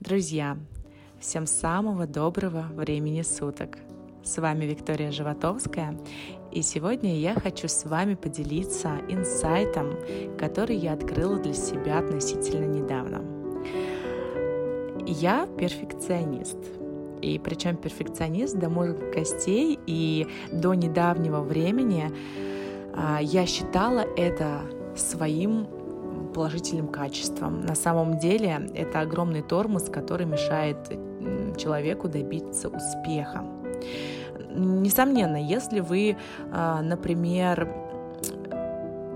Друзья, всем самого доброго времени суток. С вами Виктория Животовская, и сегодня я хочу с вами поделиться инсайтом, который я открыла для себя относительно недавно. Я перфекционист, и причем перфекционист до мозга костей, и до недавнего времени а, я считала это своим положительным качеством. На самом деле это огромный тормоз, который мешает человеку добиться успеха. Несомненно, если вы, а, например,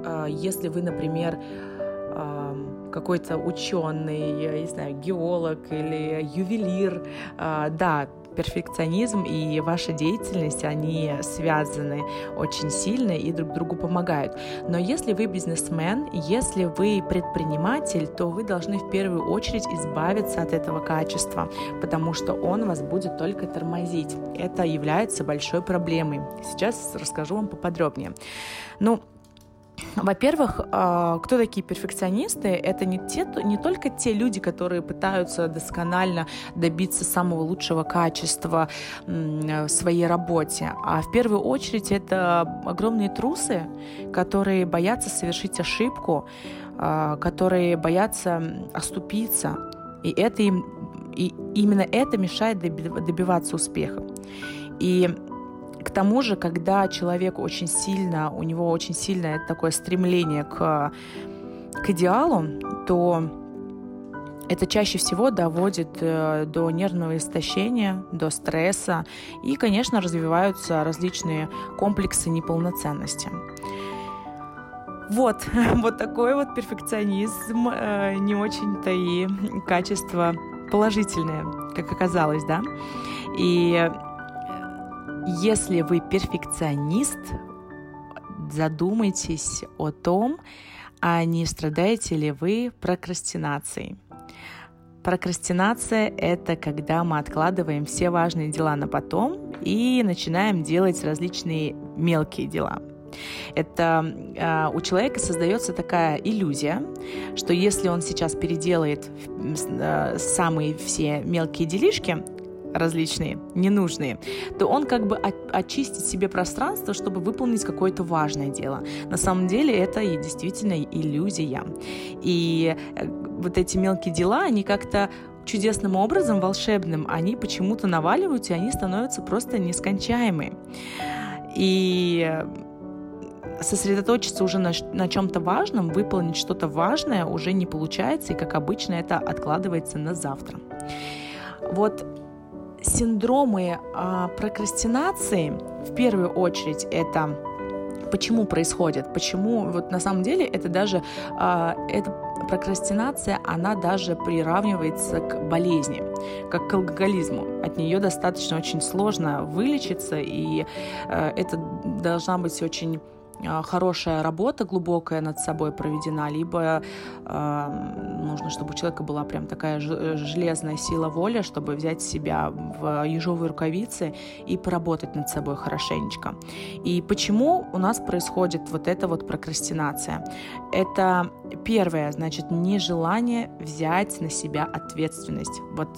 а, если вы, например, а, какой-то ученый, я не знаю, геолог или ювелир, да, перфекционизм и ваша деятельность, они связаны очень сильно и друг другу помогают. Но если вы бизнесмен, если вы предприниматель, то вы должны в первую очередь избавиться от этого качества, потому что он вас будет только тормозить. Это является большой проблемой. Сейчас расскажу вам поподробнее. Ну, во-первых, а, кто такие перфекционисты? Это не, те, не только те люди, которые пытаются досконально добиться самого лучшего качества в своей работе, а в первую очередь это огромные трусы, которые боятся совершить ошибку, а, которые боятся оступиться. И это им и именно это мешает добиваться успеха. И к тому же, когда человек очень сильно, у него очень сильное такое стремление к, к идеалу, то это чаще всего доводит э, до нервного истощения, до стресса и, конечно, развиваются различные комплексы неполноценности. Вот, вот такой вот перфекционизм, э, не очень-то и качество положительное, как оказалось, да. И если вы перфекционист, задумайтесь о том, а не страдаете ли вы прокрастинацией. Прокрастинация – это когда мы откладываем все важные дела на потом и начинаем делать различные мелкие дела. Это э, у человека создается такая иллюзия, что если он сейчас переделает э, самые все мелкие делишки, различные, ненужные, то он как бы очистит себе пространство, чтобы выполнить какое-то важное дело. На самом деле это и действительно иллюзия. И э, вот эти мелкие дела, они как-то чудесным образом, волшебным, они почему-то наваливаются, и они становятся просто нескончаемые. И сосредоточиться уже на, на чем-то важном, выполнить что-то важное уже не получается, и, как обычно, это откладывается на завтра. Вот синдромы а, прокрастинации, в первую очередь, это почему происходит, почему вот на самом деле это даже а, это прокрастинация, она даже приравнивается к болезни, как к алкоголизму. От нее достаточно очень сложно вылечиться, и э, это должна быть очень хорошая работа глубокая над собой проведена, либо э, нужно, чтобы у человека была прям такая железная сила воли, чтобы взять себя в ежовые рукавицы и поработать над собой хорошенечко. И почему у нас происходит вот эта вот прокрастинация? Это первое, значит, нежелание взять на себя ответственность. Вот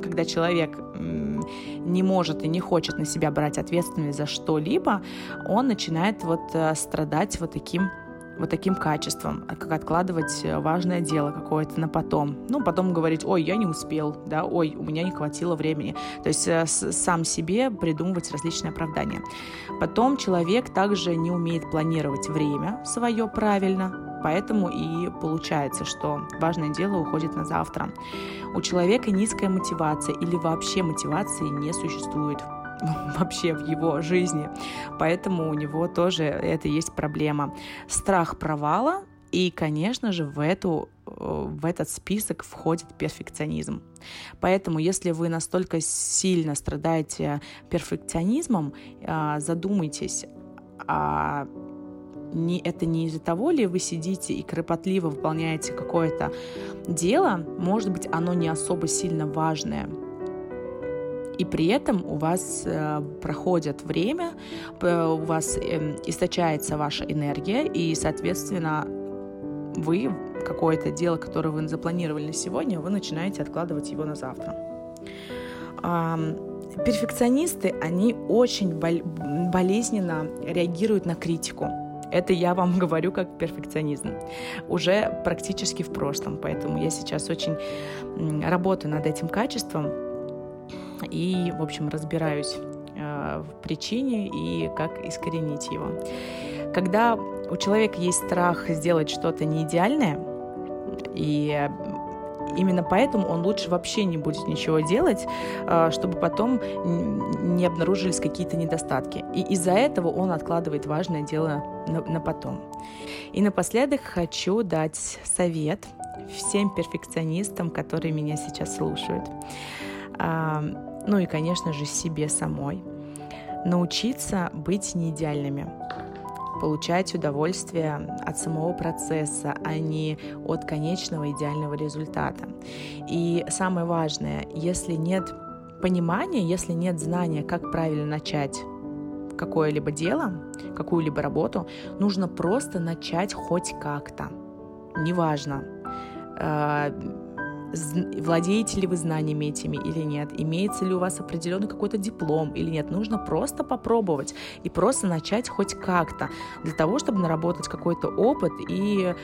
когда человек не может и не хочет на себя брать ответственность за что-либо, он начинает вот э, страдать вот таким вот таким качеством, как откладывать э, важное дело какое-то на потом. Ну, потом говорить, ой, я не успел, да, ой, у меня не хватило времени. То есть э, сам себе придумывать различные оправдания. Потом человек также не умеет планировать время свое правильно, Поэтому и получается, что важное дело уходит на завтра. У человека низкая мотивация или вообще мотивации не существует вообще в его жизни. Поэтому у него тоже это есть проблема. Страх провала и, конечно же, в, эту, в этот список входит перфекционизм. Поэтому, если вы настолько сильно страдаете перфекционизмом, а, задумайтесь, не, это не из-за того ли вы сидите и кропотливо выполняете какое-то дело, может быть, оно не особо сильно важное, и при этом у вас э, проходит время, у вас э, источается ваша энергия, и, соответственно, вы какое-то дело, которое вы запланировали на сегодня, вы начинаете откладывать его на завтра. Перфекционисты, они очень болезненно реагируют на критику. Это я вам говорю как перфекционизм. Уже практически в прошлом, поэтому я сейчас очень работаю над этим качеством и, в общем, разбираюсь э, в причине и как искоренить его. Когда у человека есть страх сделать что-то не идеальное, и именно поэтому он лучше вообще не будет ничего делать, э, чтобы потом не обнаружились какие-то недостатки. И из-за этого он откладывает важное дело на, потом. И напоследок хочу дать совет всем перфекционистам, которые меня сейчас слушают. Ну и, конечно же, себе самой. Научиться быть неидеальными получать удовольствие от самого процесса, а не от конечного идеального результата. И самое важное, если нет понимания, если нет знания, как правильно начать какое-либо дело, какую-либо работу, нужно просто начать хоть как-то. Неважно, э, владеете ли вы знаниями этими или нет, имеется ли у вас определенный какой-то диплом или нет. Нужно просто попробовать и просто начать хоть как-то для того, чтобы наработать какой-то опыт и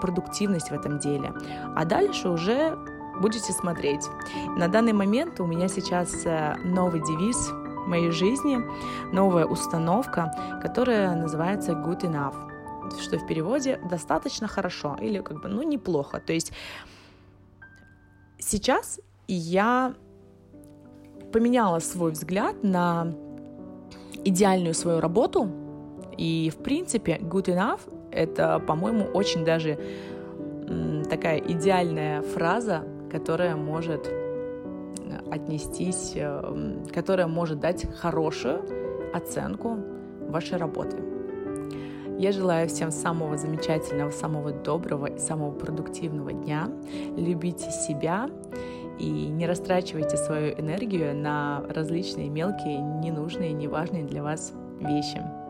продуктивность в этом деле. А дальше уже будете смотреть. На данный момент у меня сейчас э, новый девиз моей жизни, новая установка, которая называется Good Enough, что в переводе достаточно хорошо или как бы, ну, неплохо. То есть Сейчас я поменяла свой взгляд на идеальную свою работу, и, в принципе, good enough — это, по-моему, очень даже такая идеальная фраза, которая может отнестись, э, которая может дать хорошую оценку вашей работы. Я желаю всем самого замечательного, самого доброго и самого продуктивного дня. Любите себя и не растрачивайте свою энергию на различные мелкие, ненужные, неважные для вас вещи.